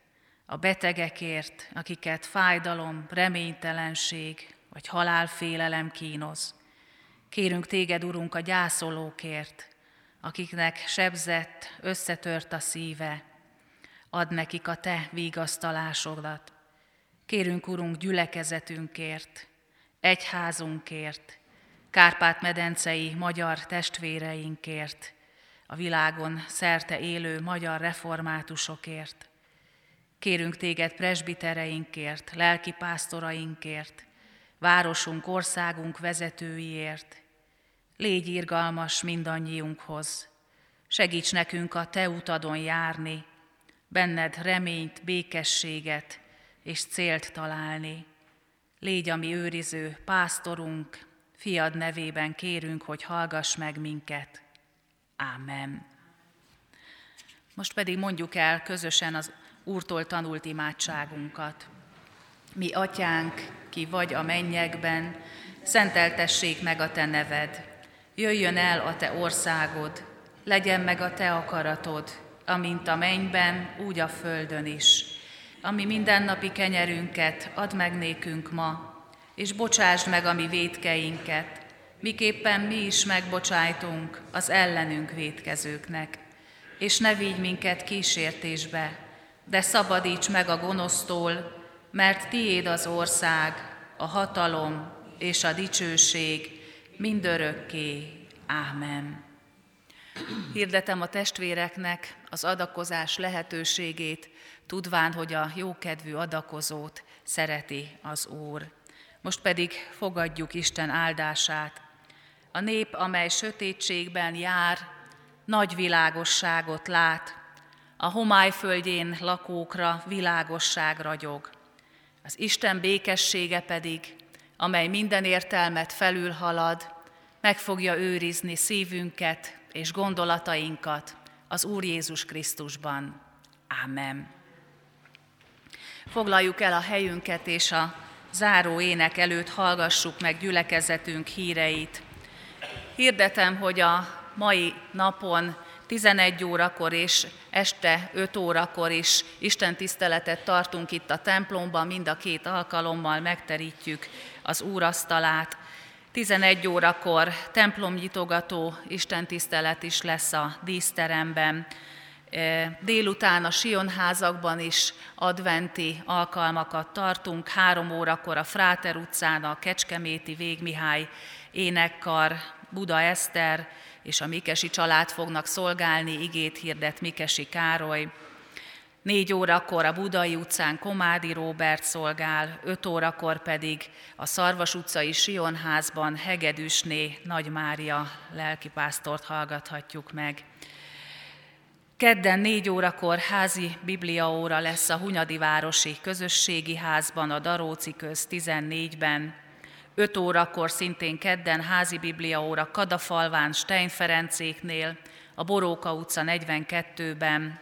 a betegekért, akiket fájdalom, reménytelenség vagy halálfélelem kínoz. Kérünk téged, Urunk, a gyászolókért, akiknek sebzett, összetört a szíve, add nekik a te vigasztalásodat. Kérünk, Urunk, gyülekezetünkért, egyházunkért, Kárpát-medencei magyar testvéreinkért, a világon szerte élő magyar reformátusokért. Kérünk téged presbitereinkért, lelkipásztorainkért, városunk, országunk vezetőiért. Légy irgalmas mindannyiunkhoz. Segíts nekünk a te utadon járni, benned reményt, békességet és célt találni. Légy a mi őriző pásztorunk, fiad nevében kérünk, hogy hallgass meg minket. Ámen. Most pedig mondjuk el közösen az Úrtól tanult imádságunkat. Mi atyánk, ki vagy a mennyekben, szenteltessék meg a te neved. Jöjjön el a te országod, legyen meg a te akaratod, amint a mennyben, úgy a földön is. Ami mindennapi kenyerünket add meg nékünk ma, és bocsásd meg a mi védkeinket, miképpen mi is megbocsájtunk az ellenünk védkezőknek. És ne vigy minket kísértésbe, de szabadíts meg a gonosztól, mert tiéd az ország, a hatalom és a dicsőség mindörökké. Ámen. Hirdetem a testvéreknek az adakozás lehetőségét, tudván, hogy a jókedvű adakozót szereti az Úr. Most pedig fogadjuk Isten áldását, a nép, amely sötétségben jár, nagy világosságot lát, a homály földjén lakókra világosság ragyog. Az Isten békessége pedig, amely minden értelmet felülhalad, meg fogja őrizni szívünket és gondolatainkat az Úr Jézus Krisztusban. Ámen. Foglaljuk el a helyünket, és a záró ének előtt hallgassuk meg gyülekezetünk híreit. Hirdetem, hogy a mai napon 11 órakor és este 5 órakor is Isten tiszteletet tartunk itt a templomban, mind a két alkalommal megterítjük az úrasztalát. 11 órakor templomnyitogató istentisztelet is lesz a díszteremben. E, délután a Sionházakban is adventi alkalmakat tartunk. Három órakor a Fráter utcán a Kecskeméti Végmihály énekkar, Buda Eszter és a Mikesi család fognak szolgálni, igét hirdet Mikesi Károly. Négy órakor a Budai utcán Komádi Róbert szolgál, öt órakor pedig a Szarvas utcai Sionházban Hegedűsné Nagy Mária lelkipásztort hallgathatjuk meg. Kedden négy órakor házi bibliaóra lesz a Hunyadi Városi Közösségi Házban, a Daróci köz 14-ben. 5 órakor szintén kedden házi bibliaóra Kadafalván Stein Ferencéknél, a Boróka utca 42-ben.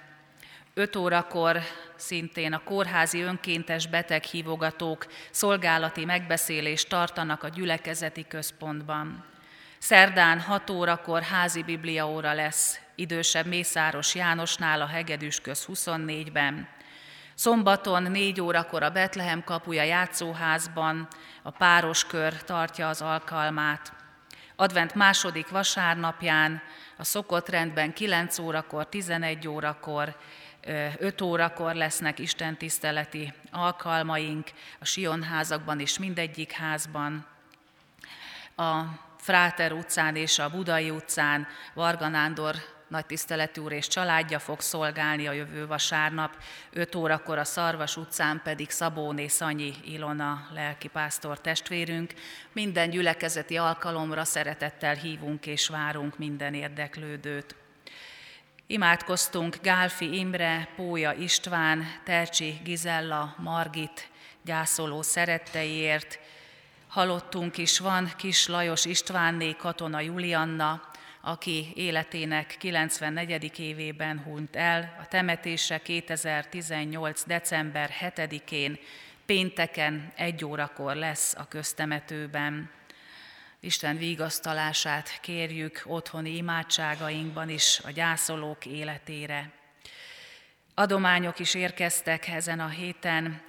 5 órakor szintén a kórházi önkéntes beteghívogatók szolgálati megbeszélést tartanak a gyülekezeti központban. Szerdán 6 órakor házi bibliaóra lesz idősebb Mészáros Jánosnál a Hegedűs köz 24-ben. Szombaton 4 órakor a Betlehem kapuja játszóházban a páros kör tartja az alkalmát. Advent második vasárnapján a szokott rendben 9 órakor, 11 órakor, 5 órakor lesznek istentiszteleti alkalmaink a Sionházakban és mindegyik házban. A Fráter utcán és a Budai utcán Varga Nándor nagy tiszteletű úr és családja fog szolgálni a jövő vasárnap, 5 órakor a Szarvas utcán pedig Szabóné Szanyi Ilona lelkipásztor testvérünk. Minden gyülekezeti alkalomra szeretettel hívunk és várunk minden érdeklődőt. Imádkoztunk Gálfi Imre, Pója István, Tercsi Gizella, Margit gyászoló szeretteiért, Halottunk is van Kis Lajos Istvánné, Katona Julianna, aki életének 94. évében hunyt el. A temetése 2018. december 7-én, pénteken egy órakor lesz a köztemetőben. Isten vigasztalását kérjük otthoni imádságainkban is a gyászolók életére. Adományok is érkeztek ezen a héten,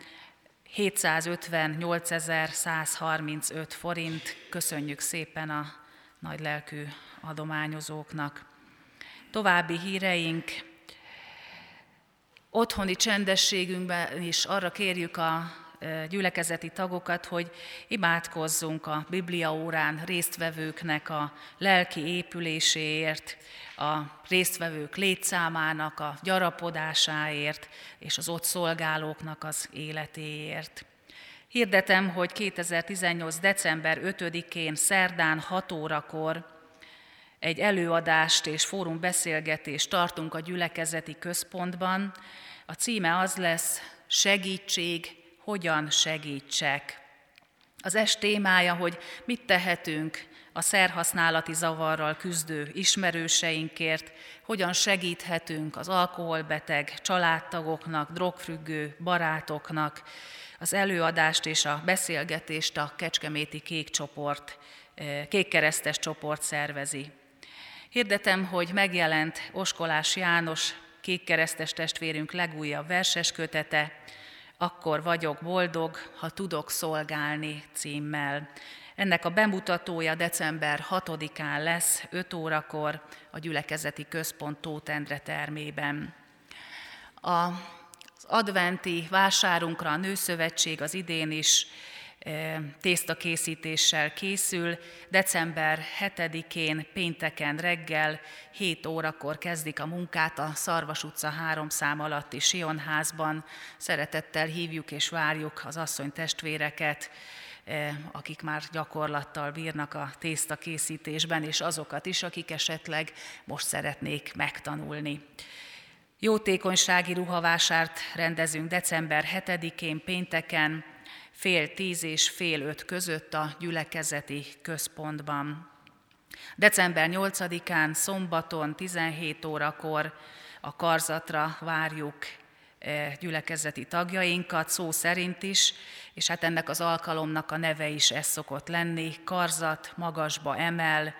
758.135 forint. Köszönjük szépen a nagy lelkű adományozóknak. További híreink, otthoni csendességünkben is arra kérjük a gyülekezeti tagokat, hogy imádkozzunk a Biblia órán résztvevőknek a lelki épüléséért, a résztvevők létszámának a gyarapodásáért és az ott szolgálóknak az életéért. Hirdetem, hogy 2018. december 5-én szerdán 6 órakor egy előadást és fórum beszélgetést tartunk a gyülekezeti központban. A címe az lesz, segítség, hogyan segítsek. Az est témája, hogy mit tehetünk a szerhasználati zavarral küzdő ismerőseinkért, hogyan segíthetünk az alkoholbeteg családtagoknak, drogfüggő barátoknak. Az előadást és a beszélgetést a Kecskeméti Kék csoport, eh, Kékkeresztes csoport szervezi. Hirdetem, hogy megjelent Oskolás János, kékkeresztes testvérünk legújabb verses kötete, Akkor vagyok boldog, ha tudok szolgálni címmel. Ennek a bemutatója december 6-án lesz, 5 órakor a gyülekezeti központ Tótendre termében. Az adventi vásárunkra a Nőszövetség az idén is tésztakészítéssel készül. December 7-én pénteken reggel 7 órakor kezdik a munkát a Szarvas utca 3 szám alatti Sionházban. Szeretettel hívjuk és várjuk az asszony testvéreket, akik már gyakorlattal bírnak a tészta készítésben, és azokat is, akik esetleg most szeretnék megtanulni. Jótékonysági ruhavásárt rendezünk december 7-én pénteken, fél tíz és fél öt között a gyülekezeti központban. December 8-án szombaton 17 órakor a karzatra várjuk gyülekezeti tagjainkat, szó szerint is, és hát ennek az alkalomnak a neve is ez szokott lenni, karzat, magasba emel,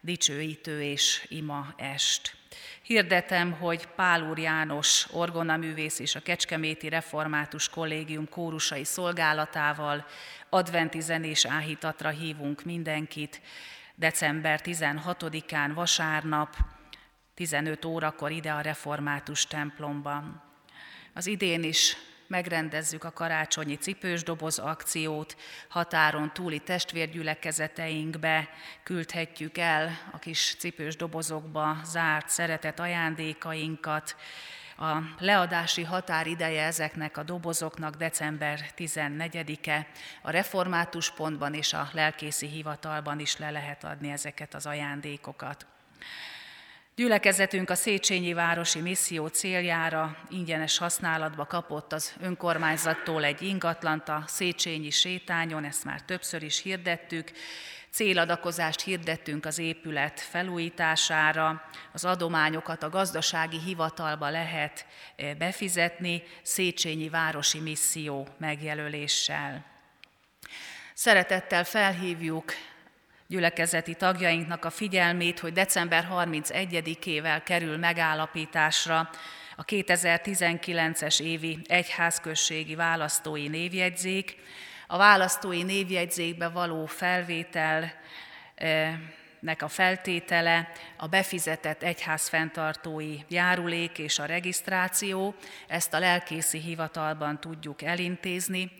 dicsőítő és ima est. Hirdetem, hogy Pál úr János orgonaművész és a Kecskeméti Református Kollégium kórusai szolgálatával adventi zenés áhítatra hívunk mindenkit december 16-án vasárnap 15 órakor ide a Református templomban. Az idén is megrendezzük a karácsonyi cipős doboz akciót, határon túli testvérgyülekezeteinkbe küldhetjük el a kis cipős dobozokba zárt szeretet ajándékainkat. A leadási határideje ezeknek a dobozoknak december 14-e. A református pontban és a lelkészi hivatalban is le lehet adni ezeket az ajándékokat. Gyülekezetünk a Széchenyi Városi Misszió céljára ingyenes használatba kapott az önkormányzattól egy ingatlant a Széchenyi sétányon, ezt már többször is hirdettük. Céladakozást hirdettünk az épület felújítására, az adományokat a gazdasági hivatalba lehet eh, befizetni Széchenyi Városi Misszió megjelöléssel. Szeretettel felhívjuk gyülekezeti tagjainknak a figyelmét, hogy december 31-ével kerül megállapításra a 2019-es évi egyházközségi választói névjegyzék. A választói névjegyzékbe való felvétel nek a feltétele a befizetett egyházfenntartói járulék és a regisztráció, ezt a lelkészi hivatalban tudjuk elintézni.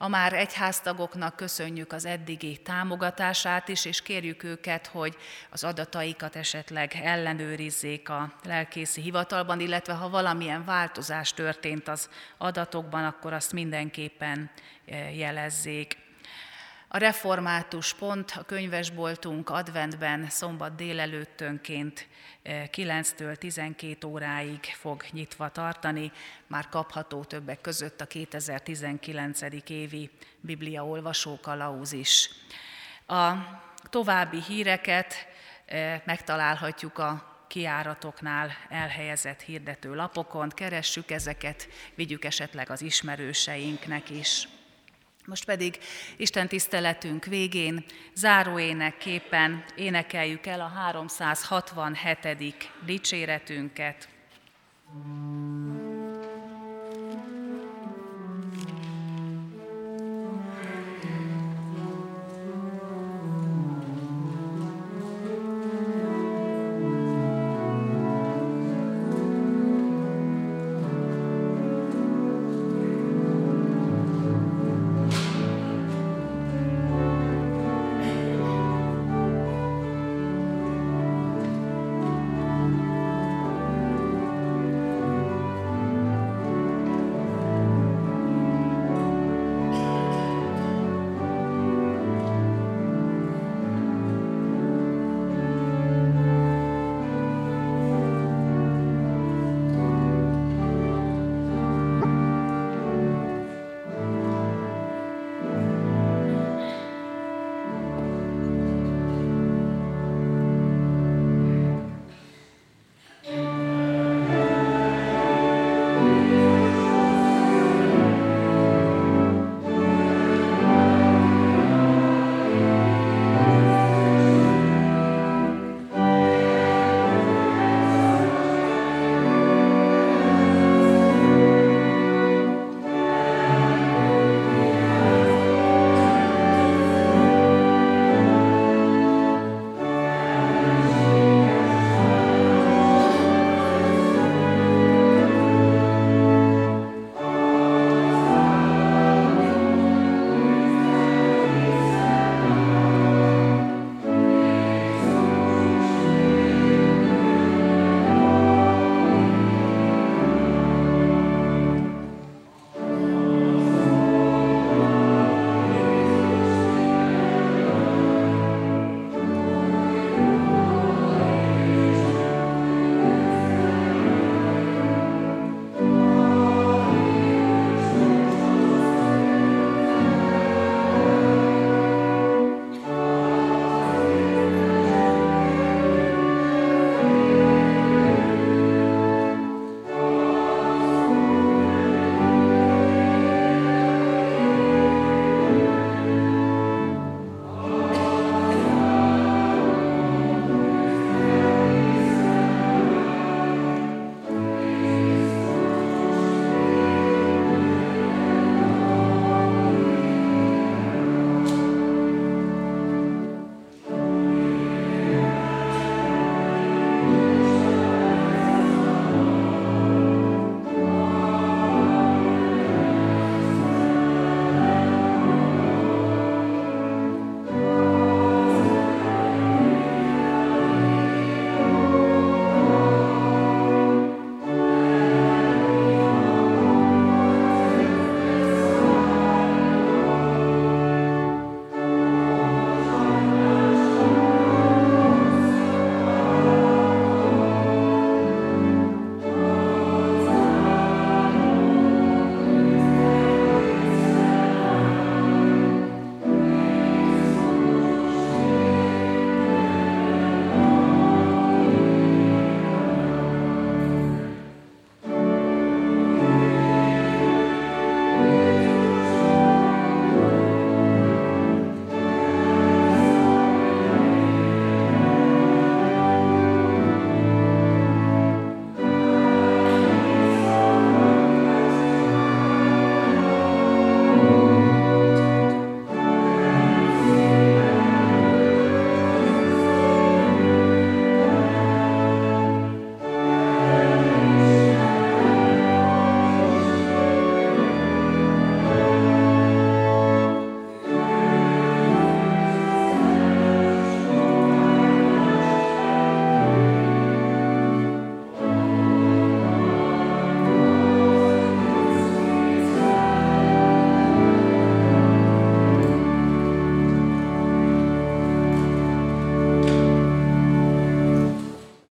A már egyháztagoknak köszönjük az eddigi támogatását is, és kérjük őket, hogy az adataikat esetleg ellenőrizzék a lelkészi hivatalban, illetve ha valamilyen változás történt az adatokban, akkor azt mindenképpen eh, jelezzék. A református pont, a könyvesboltunk adventben szombat délelőttönként 9-től 12 óráig fog nyitva tartani, már kapható többek között a 2019. évi Biblia olvasó kalauz is. A további híreket eh, megtalálhatjuk a kiáratoknál elhelyezett hirdető lapokon, keressük ezeket, vigyük esetleg az ismerőseinknek is. Most pedig Isten tiszteletünk végén záróénekképpen énekeljük el a 367. dicséretünket. Mm.